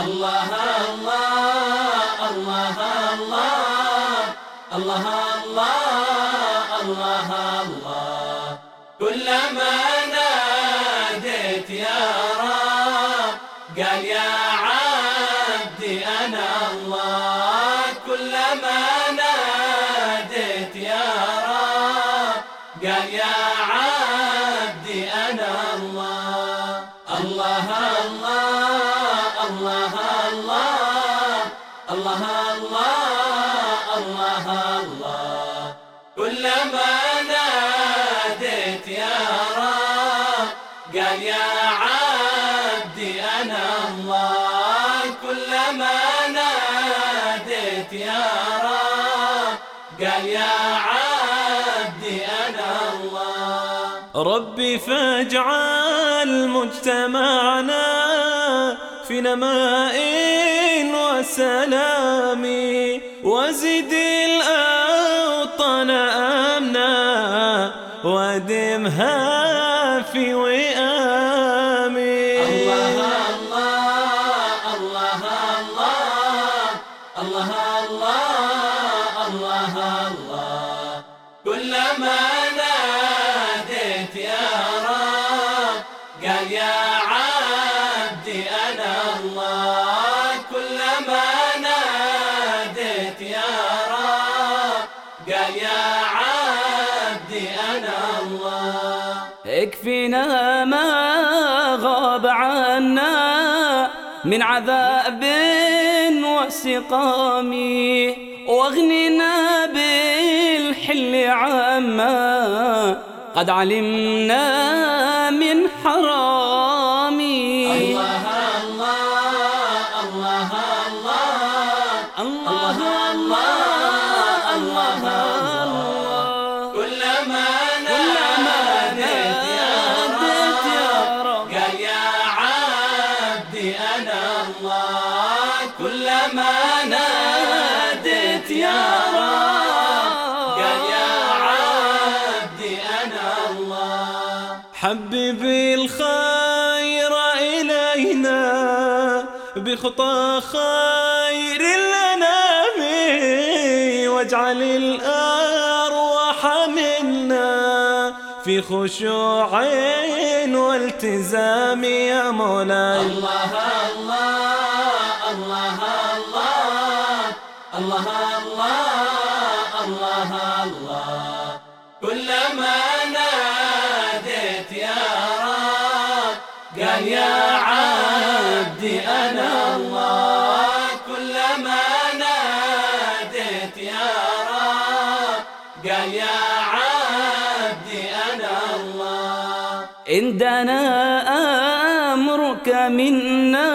الله الله الله الله الله الله. الله الله كلما قال يا عبدي أنا الله كلما ناديت يا رب. قال يا عبدي أنا الله. ربي فاجعل مجتمعنا في نماء وسلام وزد الأوطان وادمها في وئامي. الله الله الله الله الله الله الله. كلما أنا الله اكفنا ما غاب عنا من عذاب وسقام. واغننا بالحل عما قد علمنا من حرام. كلما ناديت يا رب يا أنا الله. كلما ناديت يا رب يا أنا الله. الخير إلينا بخطى خير الأنام واجعل الأرواح منا في خشوع والتزام يا مولاي. الله الله الله الله الله الله الله الله كلما ناديت يا رب قال يا قال يا عبدي أنا الله عندنا أمرك منا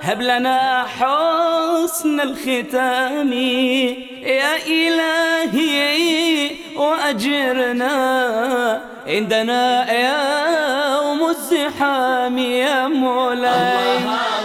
هب لنا حسن الختام يا إلهي وأجرنا عندنا يوم الزحام يا مولاي الله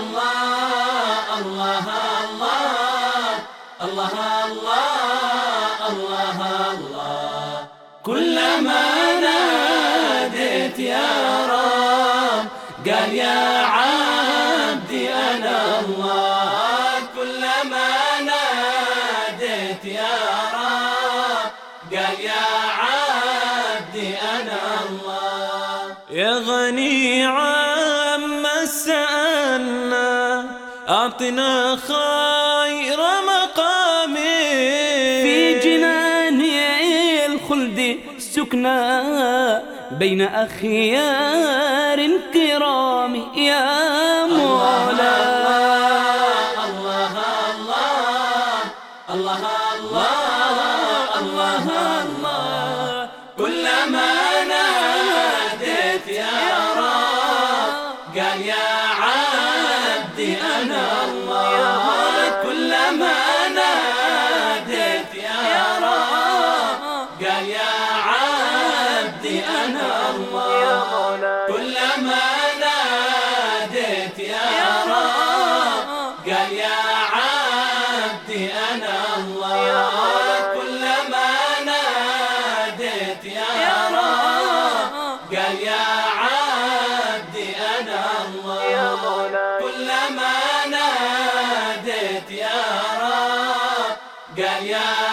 الله الله. كلما ناديت يا رب قال يا عبدي أنا الله. كلما ناديت يا رب قال يا عبدي أنا الله. يا غني عما سألنا أعطنا خير مقام الخلد سكنا بين أخيار كرام يا مولاي الله الله الله الله الله كلما ناديت يا رب قال يا أنا الله كلما ناديت يا رب قال يا عبدي أنا الله كلما ناديت يا رب قال يا عبدي أنا الله كلما المحراب قال يا